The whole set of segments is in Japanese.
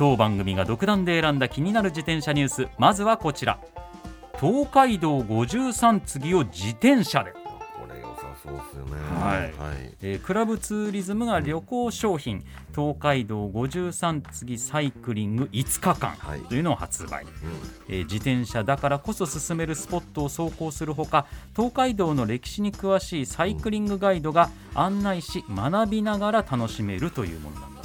当番組が独断で選んだ気になる自転車ニュース。まずはこちら。東海道53次を自転車で。これ良さそうですよね。はい。はい。えークラブツーリズムが旅行商品、東海道53次サイクリング5日間はい。というのを発売、うえー自転車だからこそ進めるスポットを走行するほか東海道の歴史に詳しいサイクリングガイドが案内し学びながら楽しめるというものなんです。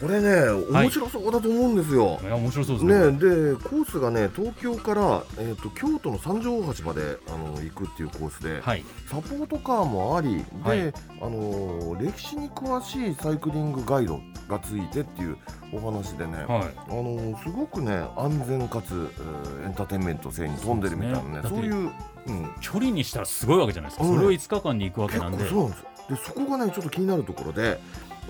これね面白そうだと思うんですよ、いや面白そうですね。ね、でコースがね東京から、えー、と京都の三条大橋まであの行くっていうコースで、はい、サポートカーもありで、はい。あのー歴史に詳しいサイクリングガイドがついてっていうお話でね、はい、あのーすごくね安全かつ、えーエンターテインメント性に富んでるみたいなねそうういう、うん、距離にしたらすごいわけじゃないですか。うん。それを5日間で行くわけなんで。そうなんです。よでそこがねちょっと気になるところで、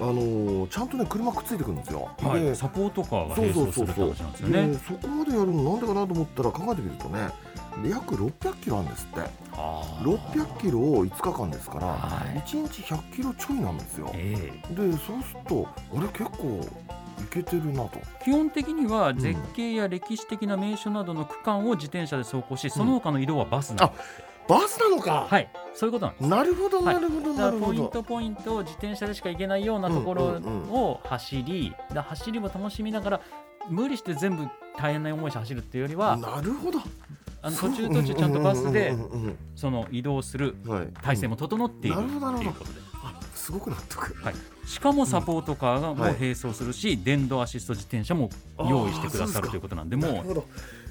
あのーちゃんとね車くっついてくるんですよ。はい、でサポートカーが並走するって話なんですよね。でそこまでやるのなんでかなと思ったら考えてみるとね約600キロあるんですってあー600キロを5日間ですから、はい1日100キロちょいなんですよ。ええでそうするとあれ結構いけてるなと。基本的にはん絶景や歴史的な名所などの区間を自転車で走行し、その他の移動はバスなんですバスなのか、はい、そういうことなんです。なるほどはい。なるほどだからポインなるほど。トポイントを自転車でしか行けないようなところを走り、だから走りも楽しみながら無理して全部大変な思いして走るっていうよりはなるほど。あの途中途中ちゃんとバスでその移動する体制も整っている。なるほどなるほど。っていうことで、あすごく納得。はい、しかもサポートカーがもうはい。並走するし、電動アシスト自転車も用意してくださるということなんでもうなるほど。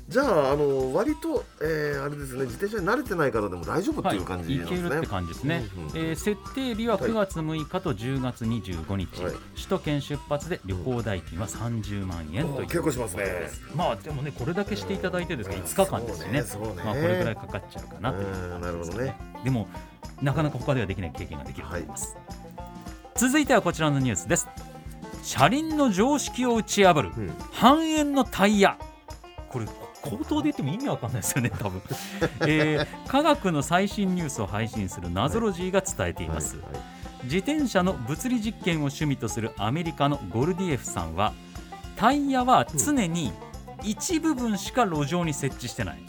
じゃああの割と、えー、あれですね自転車に慣れてない方でも大丈夫ってはい、いう感じですね。けるって感じですね、うんうんえー設定日は9月6日と10月25日、はい。首都圏出発で旅行代金は30万円という結構しますね。まあでもねこれだけしていただいてですから5日間ですよね。そうねそうね。まあこれぐらいかかっちゃうかなといううんなるほどね。でもなかなか他ではできない経験ができると思います、続いてはこちらのニュースです。車輪の常識を打ち破るうん。半円のタイヤ。これ口頭で言っても意味わかんないですよね 多分、えー科学の最新ニュースを配信するナゾロジーが伝えています、自転車の物理実験を趣味とするアメリカのゴルディエフさんはタイヤは常に一部分しか路上に設置してない、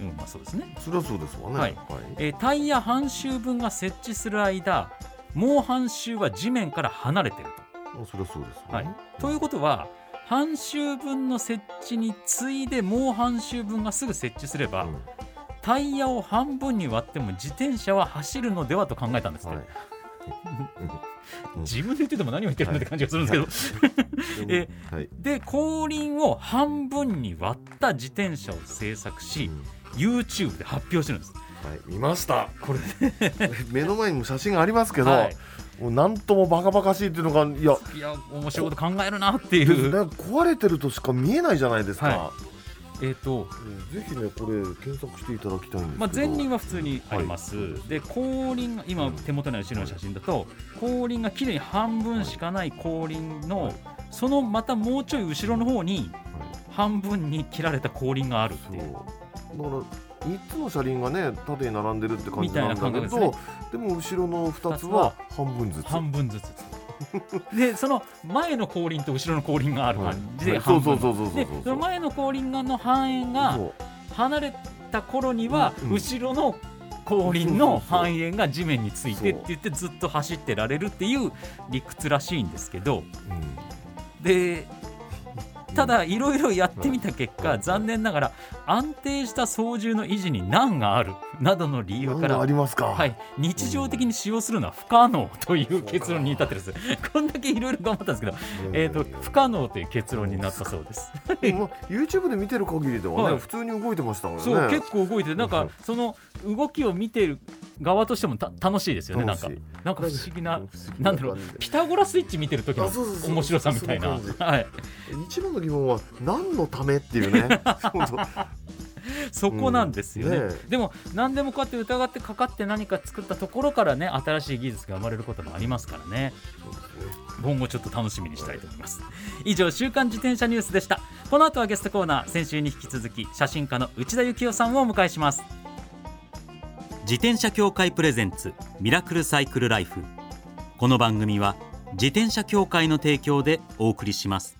うんまあ、そうですね、それはそうですわね。はい。えータイヤ半周分が設置する間もう半周は地面から離れてるまあそれはそうですと、はい。ということは半周分の設置に次いでもう半周分がすぐ設置すれば、うん。タイヤを半分に割っても自転車は走るのではと考えたんですって、はい。自分で言ってても何を言ってるんだって感じがするんですけど、えはい。で後輪を半分に割った自転車を製作し、うん。YouTube で発表してるんです。はい。見ました。これ 目の前にも写真がありますけど、はいなんともバカバカしいっていうのがいや。いや面白いこと考えるなっていですね。う、壊れてるとしか見えないじゃないですか。はえっ、と、ぜひねこれ検索していただきたいんです。まあ、前輪は普通にあります、はいで後輪が今手元にある後ろの写真だと後輪がきれいに半分しかない後輪の、はい。そのまたもうちょい後ろの方にはい。半分に切られた後輪があるっていう。だから3つの車輪がね縦に並んでるって感じなんだけど覚で,、も後ろの2つは半分ずつ。半分ずつ。でその前の後輪と後ろの後輪がある感じではい。そう半分そうそうそうそう。でその前の後輪の半円が離れた頃にはうん後ろの後輪の半円が地面についてって言ってずっと走ってられるっていう理屈らしいんですけど。う。ん。でただいろいろやってみた結果、はい。残念ながら安定した操縦の維持に難がある などの理由からありますか、はい、日常的に使用するのは不可能という結論に至ってるんです。こんだけいろいろ頑張ったんですけど、えー、と不可能という結論になったそうです。YouTube で見てる限りではね、はい。普通に動いてましたからね。そう結構動いててなんかうんその動きを見てる側としてもた楽しいですよねなんか。なんか不思議ななんだろうピタゴラスイッチ見てる時の面白さみたいな。はい。一番の疑問は何のためっていうね そこなんですよね,、うんねでも何でもこうやって疑ってかかって何か作ったところからね新しい技術が生まれることもありますからね。今後ちょっと楽しみにしたいと思います。以上週刊自転車ニュースでした。この後はゲストコーナー先週に引き続き写真家の内田幸雄さんをお迎えします。自転車協会プレゼンツミラクルサイクルライフ。この番組は自転車協会の提供でお送りします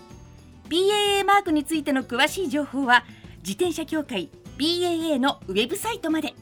BAA マークについての詳しい情報は自転車協会 BAA のウェブサイトまで。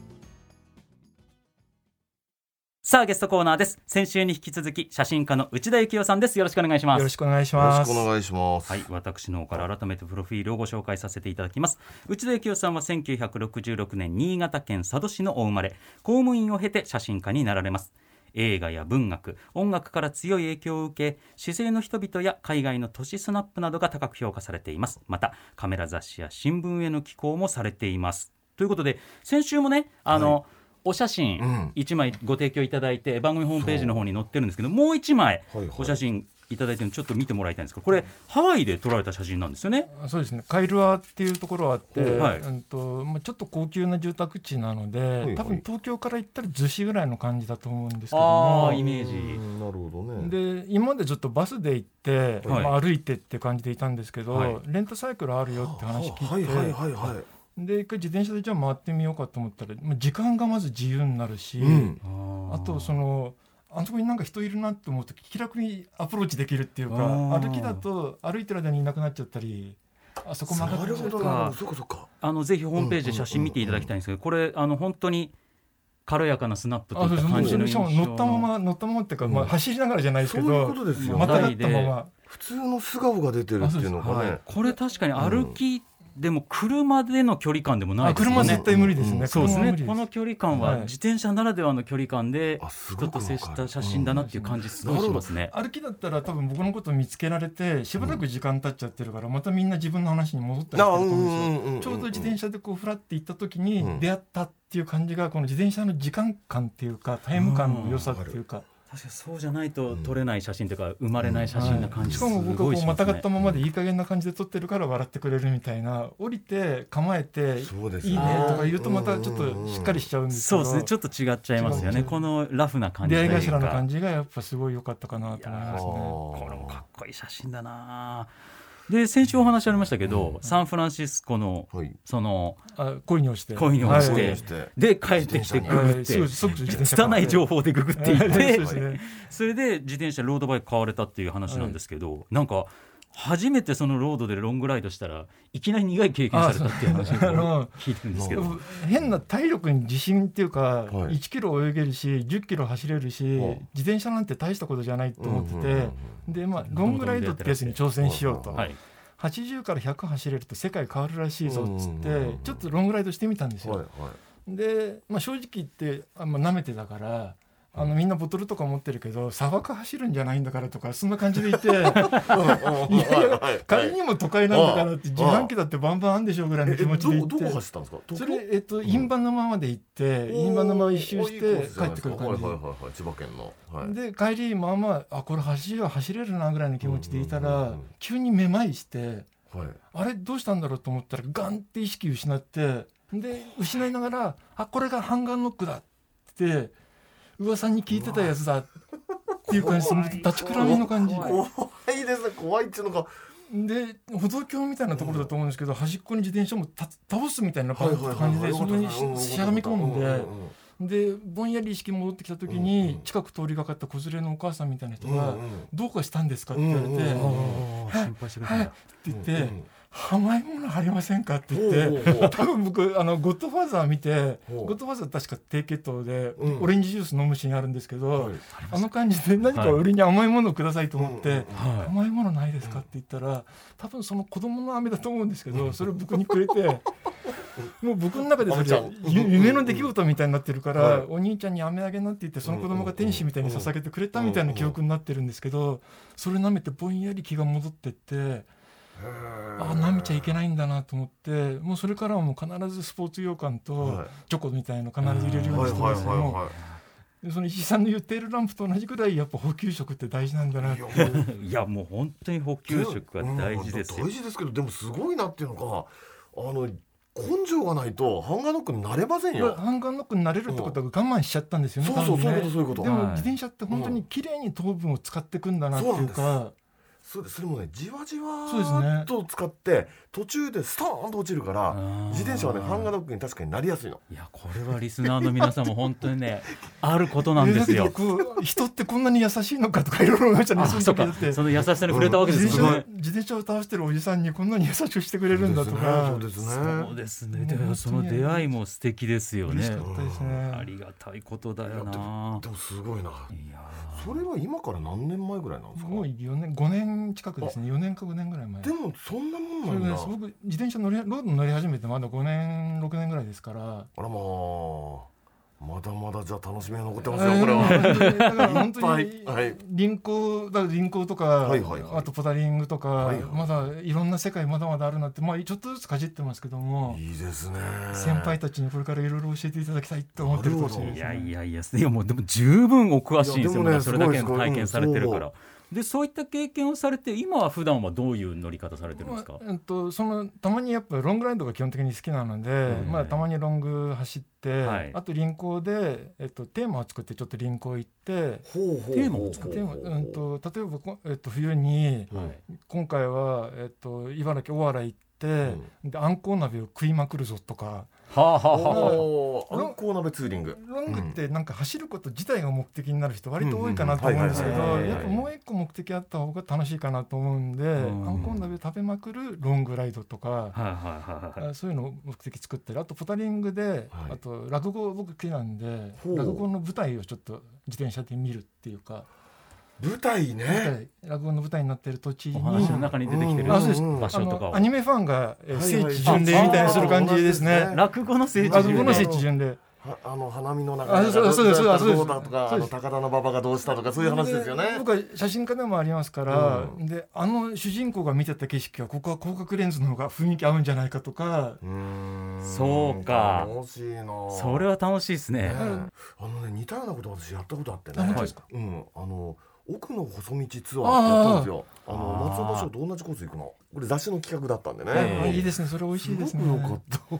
さあゲストコーナーです。先週に引き続き写真家の内田幸雄さんです。よろしくお願いします。よろしくお願いしよろます。しくお願いします。はい、私の方から改めてプロフィールをご紹介させていただきます。内田幸雄さんは1966年新潟県佐渡市のお生まれ。公務員を経て写真家になられます映画や文学音楽から強い影響を受け姿勢の人々や海外の都市スナップなどが高く評価されています。またカメラ雑誌や新聞への寄稿もされています。ということで先週もねあの、お写真うん。1枚ご提供いただいて番組ホームページの方に載ってるんですけどもう1枚はいはい。お写真いただいてるのちょっと見てもらいたいんですけどこれハワイで撮られた写真なんですよね。そうですね。カイルアっていうところはあって、はいうんとまあちょっと高級な住宅地なので、はい多分東京から行ったら逗子ぐらいの感じだと思うんですけどあもあ。イメーうジ。んなるほどね。で今までずっとバスで行って、はいまあ、歩いてって感じでいたんですけど、はいレンタサイクルあるよって話聞いて、はいはいはいはい。で一回自転車でじゃあ回ってみようかと思ったら、まあ、時間がまず自由になるし、うん。ああとそのあそこになんか人いるなって思うと気楽にアプローチできるっていうか歩きだと歩いてる間にいなくなっちゃったりあそこ曲がなるほっちゃったど。な。そっかそっか。あのぜひホームページで写真見ていただきたいんですけどこれあの本当に軽やかなスナップといった感じのしかも乗ったまま乗ったままっていうか、まあ、走りながらじゃないですけそういうどことですよ。またがったまま。普通の素顔が出てるっていうのがね。これ確かに歩きでも車での距離感でもないあですよね。車絶対無理ですね、うん。そうですね。この距離感ははい。自転車ならではの距離感で人と接した写真だなっていう感じすごいしますね。歩きだったら多分僕のこと見つけられてしばらく時間経っちゃってるからまたみんな自分の話に戻ったりしてると思うんですよ、うんうんうんうん。ちょうど自転車でこうフラって行った時うんに出会ったっていう感じがこの自転車の時間感っていうかタイム感の良さっていうか、確かにそうじゃないと撮れない写真というか生まれない写真な感じすしかも僕ごいしますね。はこうまたがった。ままでいい加減な感じで撮ってるから笑ってくれるみたいな降りて構えていいねねとか言うとまたちょっとしっかりしちゃうんですけど。そうですね。ちょっと違っちゃいますよね。このラフな感じ出会い頭の感じがやっぱすごい良かったかなと思いますね。これもかっこいい写真だなで先週お話ありましたけど、サンフランシスコのはい。そのあ恋に落ちて。恋に落ちてで帰ってきてググはいって。拙い情報でググっていっはいてそれで自転車ロードバイク買われたっていう話なんですけど、なんか初めてそのロードでロングライドしたらいきなり苦い経験されたっていう話を聞いてるんですけど。変な体力に自信っていうか、はい1キロ泳げるし10キロ走れるし、はい自転車なんて大したことじゃないと思ってて、うんうんうんでまあロングライドってやつに挑戦しようと、はい、80から100走れると世界変わるらしいぞっつって、ちょっとロングライドしてみたんですよ。はいはい。で、まあ、正直言ってあんま舐めてたから。あのみんなボトルとか持ってるけど砂漠走るんじゃないんだからとかそんな感じでいて いやいや仮にも都会なんだからって自販機だってバンバンあんでしょうぐらいの気持ちで行って。どどこ走ったんですか？どこ？それ、えっと、印旛沼まで行って、印旛沼一周して帰ってくる感じ。はいはいはいはい。千葉県の。はい。で帰りまあまああこれ走りは走れるなぐらいの気持ちでいたら急にめまいしてはい。あれどうしたんだろうと思ったらガンって意識失ってで失いながら「あこれがハンガーノックだ」って噂に聞いてたやつだ。っていう感じ立ちくらみの感じ。怖い。です。ね怖いっていうのが。で歩道橋みたいなところだと思うんですけど端っこに自転車もた倒すみたいな感じでそれにうんししゃがみ込んで。うんでぼんやり意識戻ってきた時うんに近く通りがかった子連れのお母さんみたいな人がうんうん「どうかしたんですか?」って言われてうんうんうん「心配してくれはい」ったて言っうんて「甘いものありませんか?」って言って多分僕あのゴッドファーザー見てゴッドファーザー確か低血糖でうん。オレンジジュース飲むシーンあるんですけど、はい。あの感じで何か俺に甘いものをくださいと思って。甘いものないですかって言ったら多分その子供の飴だと思うんですけどそれを僕にくれて もう僕の中でそれ夢の出来事みたいになってるから、はい。お兄ちゃんに飴あげなって言ってその子供が天使みたいに捧げてくれたみたいな記憶になってるんですけどそれ舐めてぼんやり気が戻ってってあ舐めちゃいけないんだなと思ってもうそれからはもう必ずスポーツ羊羹はい。とチョコみたいの必ず入れるようにしてますよはいはでその石井さんの言っているランプと同じくらいやっぱ補給食って大事なんだなって。いいやもう本当に補給食は大事ですよ。うん大事ですけどでもすごいなっていうのがあの根性がないとハンガーノックになれませんよ。ハンガーノックになれるってことは我慢しちゃったんですよね。そうそうそういうことそういうこと。でもはい自転車って本当に綺麗に糖分を使っていくんだなっていうか、それそれもねじわじわっと使って途中でストーンと落ちるから自転車はねハンガーノックに確かになりやすいの。いやこれはリスナーの皆さんも本当にね あることなんですよ。人ってこんなに優しいのかとかいろいろ思いましたね。その優しさに触れたわけです自よね。転車自転車を倒してるおじさんにこんなに優しくしてくれるんだとか。そうですね。そうですね。ね。でもその出会いも素敵ですよね。ね。ありがたいことだよな。もでもすごいな。いやそれは今から何年前ぐらいなんですか？もう4年5年近くですね。4年か5年ぐらい前。でもそんなもんなんだ。で僕自転車乗りロード乗り始めてまだ5年6年ぐらいですから。あらまあまだまだじゃあ楽しみが残ってますよこれは。本当にはい。輪行だ輪行とか、はいはいはい。あとポタリングとか、はいはい。まだいろんな世界まだまだあるなってまあちょっとずつかじってますけども、いいですね。先輩たちにこれからいろいろ教えていただきたいと思ってるかもしれないいです、ね、やいやいやいやもうでも十分お詳しいんですよねそれだけ体験されてるかすらでそういった経験をされて今は普段はどういう乗り方されてるんですか？まあえっと、そのたまにやっぱロングライドが基本的に好きなので、うん。まあ、たまにロング走って、はい。あと輪行で、えっと、テーマを作ってちょっと輪行行ってほうほうほうテーマを作テーマ、うん、と例えばこ、えっと、冬にはい。今回は、えっと、茨城大原行って、であんこう鍋を食いまくるぞとかはあはあはあはあ。おーあんこう鍋ツーリング。ロングってなんか走ること自体が目的になる人割と多いかなと思うんですけどやっぱもう一個目的あった方が楽しいかなと思うんで、うん。あんこう鍋食べまくるロングライドとか。そういうのを目的作ってるあとポタリングで、はい。あと落語僕好きなんで落語の舞台をちょっと自転車で見るっていうか、舞台ね。舞台落語の舞台になってる土地に。お話の中に出てきてる場所とかアニメファンが、聖地巡礼みたいにする感じですね。あ落語の聖地落語の聖巡礼地巡礼。はあの花見の中あそうそうですそうです。どうだとかあの高田の馬場がどうしたとかそういう話ですよね。僕は写真家でもありますから、うん。であの主人公が見てた景色はここは広角レンズの方が雰囲気合うんじゃないかとか、そうか。楽しいな。それは楽しいですね。ねあのね似たようなこと私やったことあってね。うん。あの奥の細道ツアーってやったんですよ。あの松尾芭蕉と同じコース行くの。これ雑誌の企画だったんでね。いいですねそれ美味しいですね。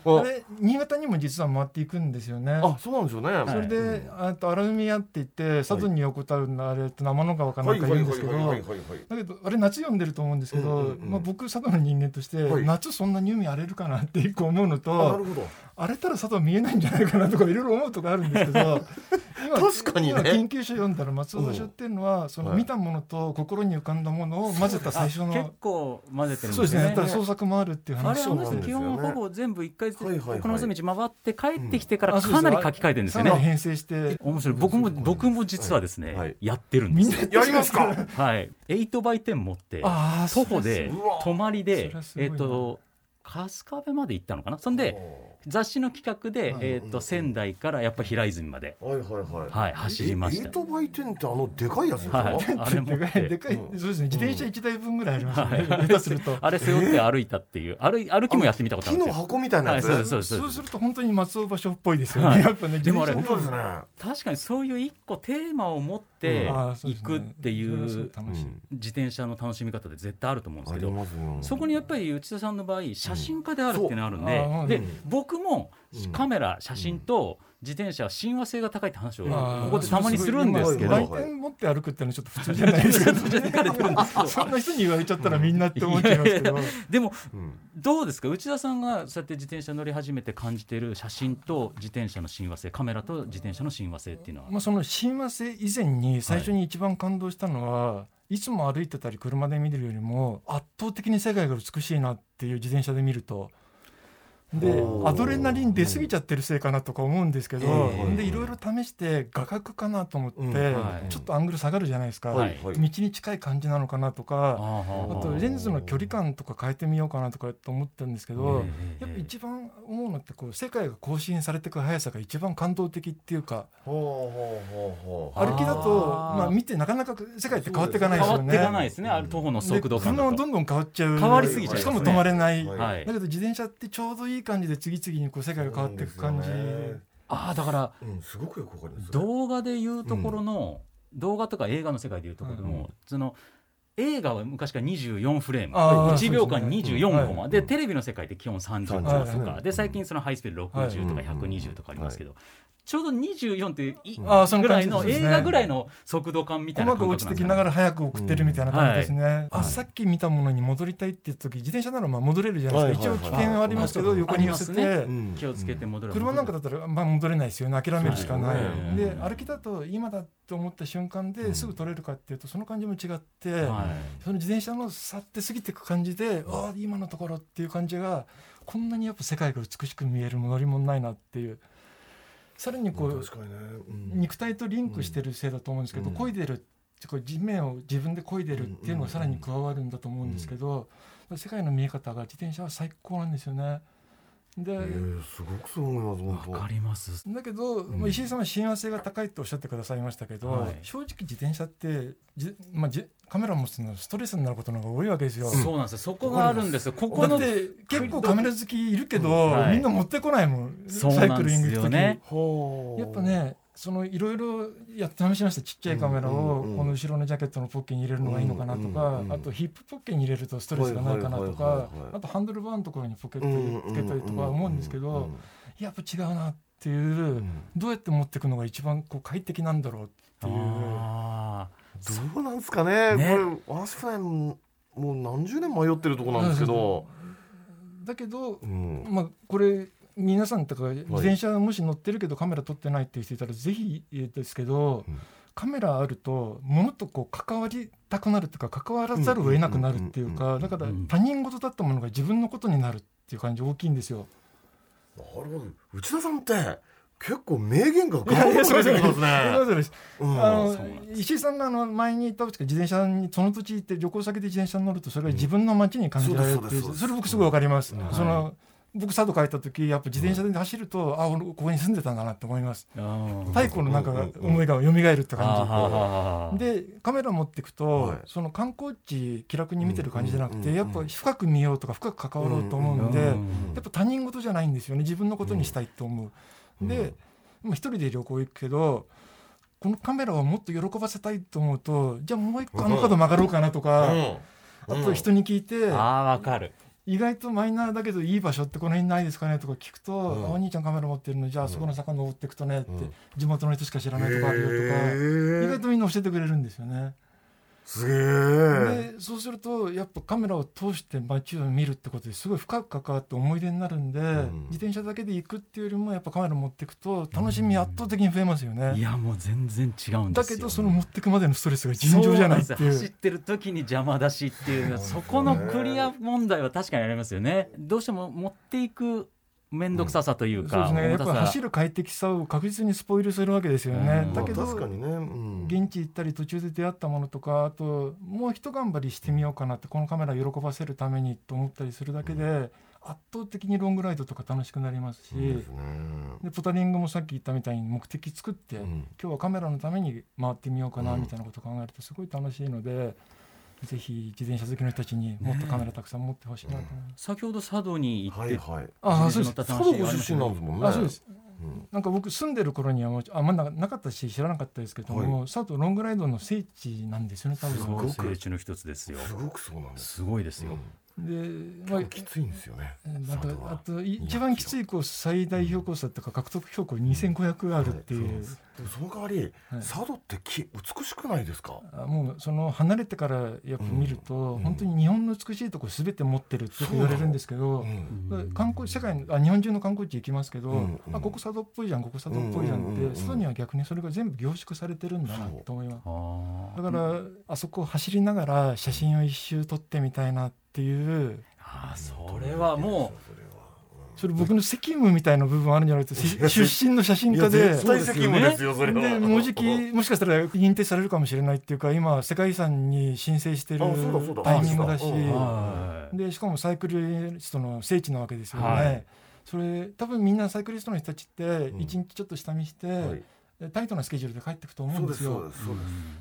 あれ新潟にも実は回っていくんですよね。た。あそうなんですよね。それで、あと荒海屋って言って佐渡に横たわるのあれって生の川かなんか言うんですけど、だけどあれ夏読んでると思うんですけど、まあ、僕佐渡の人間として、はい夏そんなに海荒れるかなって一個思うのと。荒れたら佐渡見えないんじゃないかなとかいろいろ思うとかあるんですけど 今確かにね今研究所読んだら松尾芭蕉っていうのは、そのはい見たものと心に浮かんだものを混ぜた最初あ結の。構混ぜてるんそうですすね。でねやっぱり創作もあるっていうあ話をれあ基本ほぼ全部一回この道回って帰ってきてからあそうです。かなり書き換えてるんですよ。ね編成して。面白い。僕も僕も実はですね、はい。やってるんですよ。みんなやりますか？はい。8倍10持って徒歩で泊まりでえっ、と春日部まで行ったのかな？そんで雑誌の企画で、はい。えっ、と仙台からやっぱ平泉まではいはいはい。はい走りました。エイトバイテンってあのでかいやつですか。はい。あれ持っでかいでて。かい、うん。そうですね。自転車一台分ぐらいありますよね、はい。すると。あれ背負って歩いたっていう。歩い歩きもやってみたことあるんですよ。木の箱みたいなはいやつ。そうですそうです。そうそうですすると本当に松尾芭蕉っぽいですよね、はい。やっぱねでもあれ本当ですね。確かにそういう一個テーマを持って行くっていう自転車の楽しみ方で絶対あると思うんですあけど。そこにやっぱり内田さんの場合写真家であるっていうのがあるんで,、でうん僕僕もうんカメラ写真と自転車は親和性が高いって話をここでたまにするんですけど持って歩くってのはちょっと普通じゃないですかそんな人に言われちゃったらみんなって思っちゃいますけどでもうんどうですか内田さんがそうやって自転車乗り始めて感じている写真と自転車の親和性カメラと自転車の親和性っていうのはまあ、その親和性以前に最初に一番感動したのは、い、つも歩いてたり車で見るよりも圧倒的に世界が美しいなっていう自転車で見ると。でアドレナリン出過ぎちゃってるせいかなとか思うんですけど、ええ。でいろいろ試して画角かなと思って、うん。はい。ちょっとアングル下がるじゃないですか、はい。道に近い感じなのかなとか、ああとレンズの距離感とか変えてみようかなとかと思ってるんですけど、やっぱ一番思うのってこう世界が更新されていく速さが一番感動的っていうか歩きだとまあ見てなかなか世界って変わっていかないですよね。変わっていかないですね。徒歩ので速度感どんどん変わっちゃう。変わりすぎちゃいますね。しかも止まれない。だけど自転車ってちょうどいい感じで次々にこう世界が変わっていく感じで。ああだからうんすごくよくわかります。動画でいうところの、動画とか映画の世界でいうところの、うんその映画は昔から24フレーム。あー1秒間そうですね24コマ、はい。でテレビの世界って基本30コマとか、はいで最近そのハイスピード60とかはい120とかありますけど、ちょうど24っていあーそのぐらいの映画ぐらいの速度感みたいうなまく感落ちてきながら早く送ってるみたいな感じですね、はい。あさっき見たものに戻りたいって言った時自転車ならまあ戻れるじゃないですか、はいはいはい。一応危険はありますけどあ横に寄せて、ありますうん気をつけて戻る。車なんかだったらまあ戻れないですよね。諦めるしかない、そうですよねで歩きだと今だと思った瞬間ですぐ取れるかっていうとその感じも違って、はい。その自転車の去って過ぎていく感じでああ今のところっていう感じがこんなにやっぱ世界が美しく見える乗り物ないなっていうさらにこう肉体とリンクしてるせいだと思うんですけど、うん。漕いでるこう地面を自分で漕いでるっていうのがさらに加わるんだと思うんですけど、世界の見え方が自転車は最高なんですよね。で、えーすごくそう思います本わかります。だけど、ん。まあ石井さんは親和性が高いとおっしゃってくださいましたけど、はい。正直自転車ってじ、まあ、じカメラ持つのはストレスになることの方が多いわけですよ。そうなんですよ。そこがあるんですよ。ここのだって結構カメラ好きいるけど、はい。みんな持ってこないもん、そうサイクなんですリング行く時。よねほう。やっぱねそのいろいろやって試しました。ちっちゃいカメラをこの後ろのジャケットのポッケに入れるのがいいのかなとうんかあとヒップポッケに入れるとストレスがないかなとかあとハンドルバーのところにポケットにつけたりとか思うんですけどやっぱ違うなっていうどうやって持っていくのが一番こう快適なんだろうっていう。あどうなんですかね。ね。これ私はもうもう何十年迷ってるところなんですけど。だけどうん。まあこれ皆さんとか自転車もし乗ってるけどカメラ撮ってないっていう人いたらぜひですけど、うん。カメラあると物とこう関わりたくなるっていうか関わらざるを得なくなるっていうかだからうん他人事だったものが自分のことになるっていう感じ大きいんですよ。なるほど。内田さんって結構名言がガンガン出てきますね。そうですうん。あの石井さんがあの前に言った自転車にその土地行って旅行先で自転車に乗るとそれが自分の街に感じられるっていうそれ僕すごいわかります。うん。その僕佐渡帰った時やっぱ自転車で走ると、あ俺ここに住んでたんだなって思います。あ太古のなんか思いが蘇るって感あじ。でカメラ持っていくと、はい。その観光地気楽に見てる感じじゃなくて、やっぱ深く見ようとか深く関わろうと思うんで、うんやっぱ他人事じゃないんですよね。自分のことにしたいと思う。うん。で、まあ、一人で旅行行くけどこのカメラをもっと喜ばせたいと思うとじゃあもう一個あの角曲がろうかなとか、あと人に聞いて、ああわかる意外とマイナーだけどいい場所ってこの辺ないですかねとか聞くと、うん。あお兄ちゃんカメラ持ってるのじゃああそこの坂登っていくとねって、うん。地元の人しか知らないとこあるよとか、意外とみんな教えてくれるんですよね。すげえ。でそうするとやっぱカメラを通して街を見るってことですごい深く関わって思い出になるんで、ん。自転車だけで行くっていうよりもやっぱカメラ持っていくと楽しみ圧倒的に増えますよね。いやもう全然違うんですよ。だけどその持ってくまでのストレスが尋常じゃないっていう。走ってる時に邪魔だしっていうそこのクリア問題は確かにありますよね。どうしても持っていく面倒くささというか、そうですね。やっぱ走る快適さを確実にスポイルするわけですよね。うん。だけど、まあ確かにね、うん。現地行ったり途中で出会ったものとかあともう一頑張りしてみようかなってこのカメラを喜ばせるためにと思ったりするだけで圧倒的にロングライドとか楽しくなりますし、ね。でポタリングもさっき言ったみたいに目的作って、うん。今日はカメラのために回ってみようかなうんみたいなことを考えるとすごい楽しいので、ぜひ自転車好きの人たちにもっとカメラたくさん持ってほしいなと。思います。先ほど佐渡に行って、はいはい。あ自転車乗った佐渡ご出身なんですもんね。あそうです。うん。なんか僕住んでる頃にはもうあんまななかったし知らなかったですけども、佐渡ロングライドの聖地なんですよね多分。すごく聖地。の一つですよ。すごくそうなんですすごいですよ、で、まあ、きついんですよね。なんか佐渡は。あと一番きついコース最大標高差とか獲得標高2500あるっていう、はいそうその代わり、はい。佐渡ってき美しくないですか？あもうその離れてからやっぱ見ると、うん。本当に日本の美しいところ全て持ってるって言われるんですけど、うん。観光世界のあ日本中の観光地行きますけど、うんうんあここ佐渡っぽいじゃんここ佐渡っぽいじゃんって、うんうんうんうん。佐渡には逆にそれが全部凝縮されてるんだなと思います。だからあそこを走りながら写真を一周撮ってみたいなっていう。あーそれはもそれは。それ僕の責務みたいな部分あるんじゃないですか。し出身の写真家で。絶対責務ですよそれは。でもうじきもしかしたら認定されるかもしれないっていうか今世界遺産に申請してるタイミングだし。でしかもサイクリストの聖地なわけですよね。はい。それ多分みんなサイクリストの人たちってん。一日ちょっと下見して、はいタイトなスケジュールで帰ってくと思そううんでですす。よ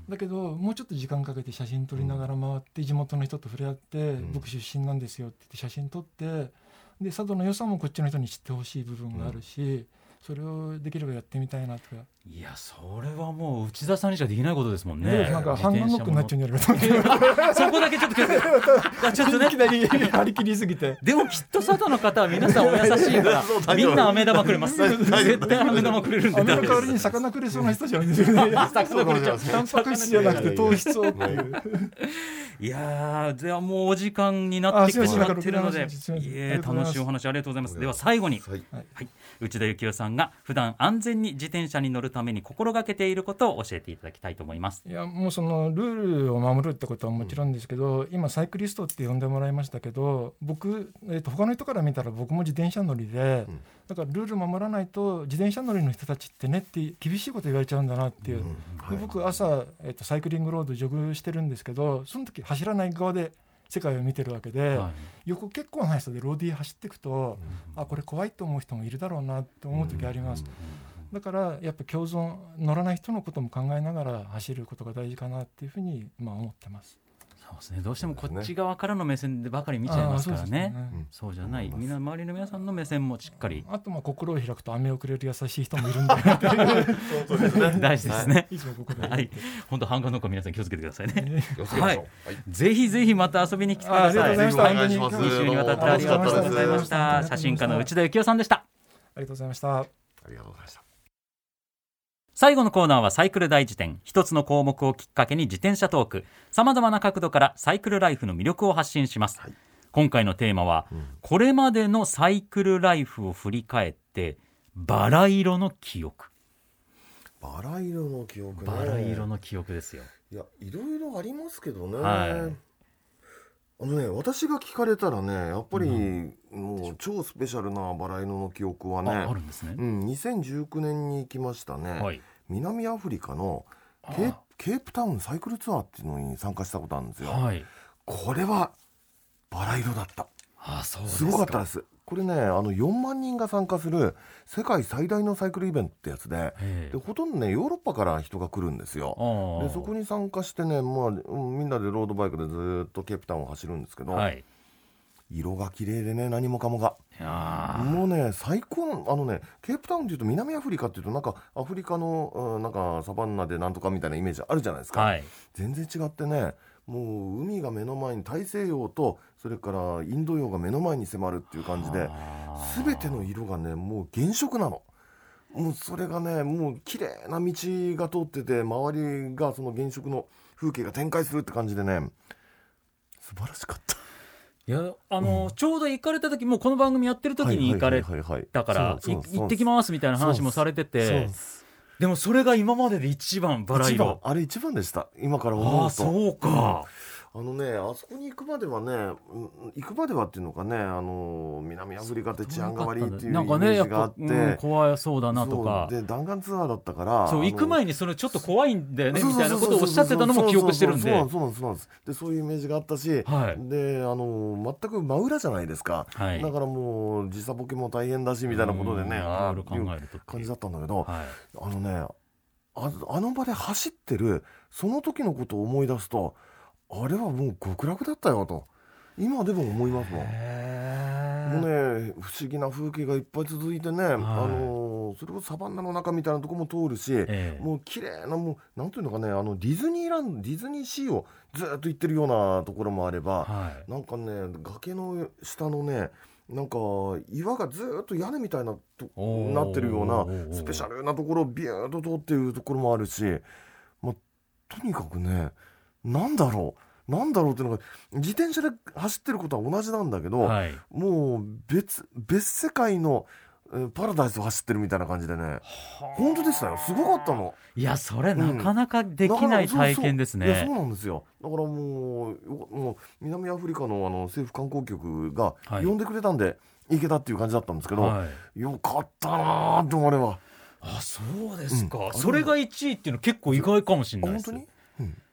だけどもうちょっと時間かけて写真撮りながら回って地元の人と触れ合って、ん。僕出身なんですよって言って写真撮ってで佐渡の良さもこっちの人に知ってほしい部分があるし、それをできればやってみたいなとか、いやそれはもう内田さんにしかできないことですもんね。でなんかハンガーノックになっちゃうんじゃないかそこだけちょっとちょっとね張り切りすぎて。でもきっと佐渡の方は皆さんお優しいから みんな飴玉くれます。絶対飴玉くれるんで。雨の代わりに魚くれそうな人じゃないですよね。タンパク質じゃなくて糖質をっていう。いやーではもうお時間になってきてしまっているので。楽しいお話ありがとうございます。では最後に。はい。はい、内田幸雄さんが普段安全に自転車に乗るために心がけていることを教えていただきたいと思います。いやもうそのルールを守るってことはもちろんですけど、今サイクリストって呼んでもらいましたけど僕、えー、と他の人から見たら僕も自転車乗りで、うんだからルール守らないと自転車乗りの人たちってねって厳しいこと言われちゃうんだなっていう、うんはい。で僕朝、えー、とサイクリングロードジョグしてるんですけどその時走らない側で世界を見てるわけで、はい横結構な人でローディー走っていくと、あこれ怖いと思う人もいるだろうなって思う時あります。だからやっぱ共存乗らない人のことも考えながら走ることが大事かなっていうふうにまあ思ってます。そうですね。どうしてもこっち側からの目線でばかり見ちゃいますからね。あーそうじゃない。みんな周りの皆さんの目線もしっかりあとまあ心を開くと飴をくれる優しい人もいるんで 大事ですね。いつも心をはい。本当半眼の子皆さん気をつけてくださいね。はいぜひぜひまた遊びに来てくだあありがとうさい。ございました。お願いします本当に一週にわたってありがとうございました。ありがとうございました写真家の内田幸雄さんでした。ありがとうございました。ありがとうございました最後のコーナーはサイクル大辞典。一つの項目をきっかけに自転車トーク。さまざまな角度からサイクルライフの魅力を発信します、はい。今回のテーマは、うん。これまでのサイクルライフを振り返ってバラ色の記憶。バラ色の記憶ね。バラ色の記憶ですよ。いやいろいろありますけどね、はい。あのね私が聞かれたらねやっぱり、もう超スペシャルなバラ色の記憶はねああるんですね。う、ん、2019年に行きましたね、はい南アフリカのケープケープタウンサイクルツアーっていうのに参加したことあるんですよ、はい。これはバラ色だった。あそうですすごかったです。これねあの4万人が参加する世界最大のサイクルイベントってやつでえでほとんどねヨーロッパから人が来るんですよ。でそこに参加してね、まあうんみんなでロードバイクでずーっとケープタウンを走るんですけど、はい。色が綺麗でね何もかもがもうね最高のあのねケープタウンっていうと南アフリカっていうとなんかアフリカの、うんなんかサバンナでなんとかみたいなイメージあるじゃないですか、はい全然違ってねもう海が目の前に大西洋とそれからインド洋が目の前に迫るっていう感じで全ての色がねもう原色なの。もうそれがねもう綺麗な道が通ってて周りがその原色の風景が展開するって感じでね素晴らしかった。いやあの、ちょうど行かれた時もうこの番組やってる時に行かれだから行ってきますみたいな話もされててでもそれが今までで一番バラ一番色あれ一番でした。今から思ああうとそうか、あのねあそこに行くまではねうん行くまではっていうのかねあの南アフリカって治安が悪いっていうイメージがあって、うん怖そうだなとか。で弾丸ツアーだったからそう行く前ににそれちょっと怖いんだよねみたいなことをおっしゃってたのも記憶してるんで。そうなんですそうなんです。でそういうイメージがあったし、はい。であの全く真裏じゃないですか、はい。だからもう時差ボケも大変だしみたいなことでねうんああいろいろ考えると感じだったんだけど、はい。あのねああの場で走ってるその時のことを思い出すとあれはもう極楽だったよと。今でも思いますもん。もうね不思議な風景がいっぱい続いてね、あのーのそれこそサバンナの中みたいなとこも通るし、ええ。もう綺麗なもうなんていうのかねあのディズニーランドディズニーシーをずっと行ってるようなところもあれば、はい。なんかね崖の下のねなんか岩がずっと屋根みたいなとなってるようなスペシャルなところをビューッと通っているところもあるし、まあ、とにかくねなんだろう？なんだろうっていうのが自転車で走ってることは同じなんだけど、はい。もう別別世界のえーパラダイスを走ってるみたいな感じでね。本当でしたよ。すごかったの。いやそれなかなかできない体験ですね。うそういやそうなんですよ。だからもうよもう南アフリカのあの政府観光局がはい。呼んでくれたんで行けたっていう感じだったんですけど、はい。よかったなーってあれはあそうですか、うん。それが1位っていうの結構意外かもしれないです。あ本当に、うん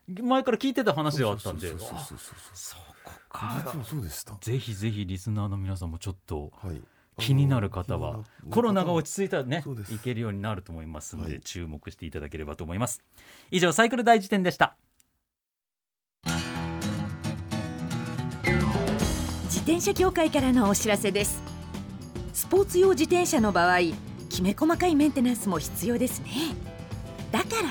前から聞いてた話ではあったんで。そうそうそうあそうそう。そこか。実はそうでしたぜひぜひリスナーの皆さんもちょっとはい。気になる方はコロナが落ち着いたらねいけるようになると思いますので、はい。注目していただければと思います。以上サイクル大辞典でした。自転車協会からのお知らせです。スポーツ用自転車の場合きめ細かいメンテナンスも必要ですね。だから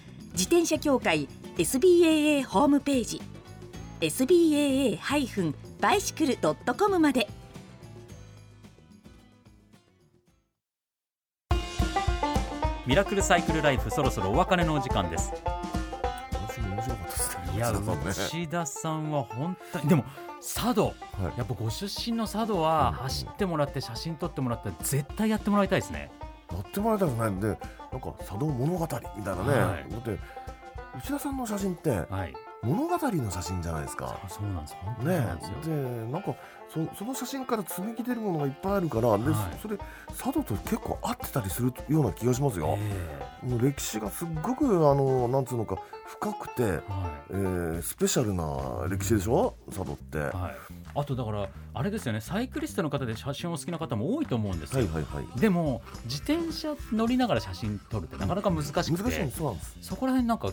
自転車協会 SBAA ホームページ SBAA-bicycle.com まで。ミラクルサイクルライフそろそろお別れのお時間です。いや内田さんね。内田さんは本当にでも佐渡。はい。やっぱご出身の佐渡は走ってもらって写真撮ってもらったら絶対やってもらいたいですね。やってもらいたいですねでなんか茶道物語みたいなね、はい。だって内田さんの写真ってはい物語の写真じゃないですか。そうなんです。ね。でなんかそその写真から紡ぎ出るものがいっぱいあるからで、はい。それ佐渡と結構合ってたりするような気がしますよ、えもう歴史がすっごくあのなんつうのか深くて、えはえースペシャルな歴史でしょ？佐渡って、いはい。あとだからあれですよね。サイクリストの方で写真を好きな方も多いと思うんですよ、はいはいはい。でも自転車乗りながら写真撮るってなかなか難しくて、難しいんそうなんです。そこら辺なんか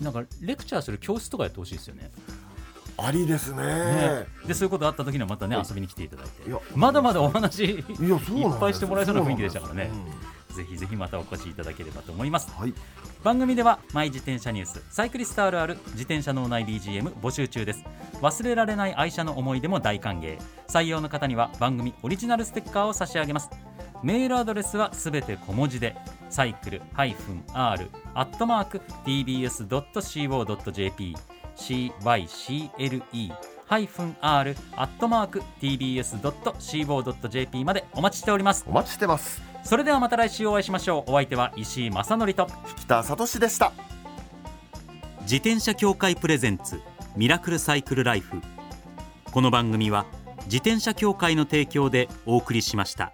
なんかレクチャーする教室とかやってほしいですよね。ありですね。ね。でそういうことあった時にはまたねはい。遊びに来ていただいて。まだまだお話いっぱいしてもらえそうな雰囲気でしたからね。ぜひぜひまたお越しいただければと思います。うんはい。番組ではマイ自転車ニュースサイクリストあるある自転車脳内 BGM 募集中です。忘れられない愛車の思い出も大歓迎。採用の方には番組オリジナルステッカーを差し上げます。メールアドレスはすべて小文字でサイクル -r アットマーク tbs.co.jp cycle -r アットマーク tbs.co.jp までお待ちしております。お待ちしてます。それではまた来週お会いしましょう。お相手は石井正則と北里志でした。自転車協会プレゼンツミラクルサイクルライフ。この番組は自転車協会の提供でお送りしました。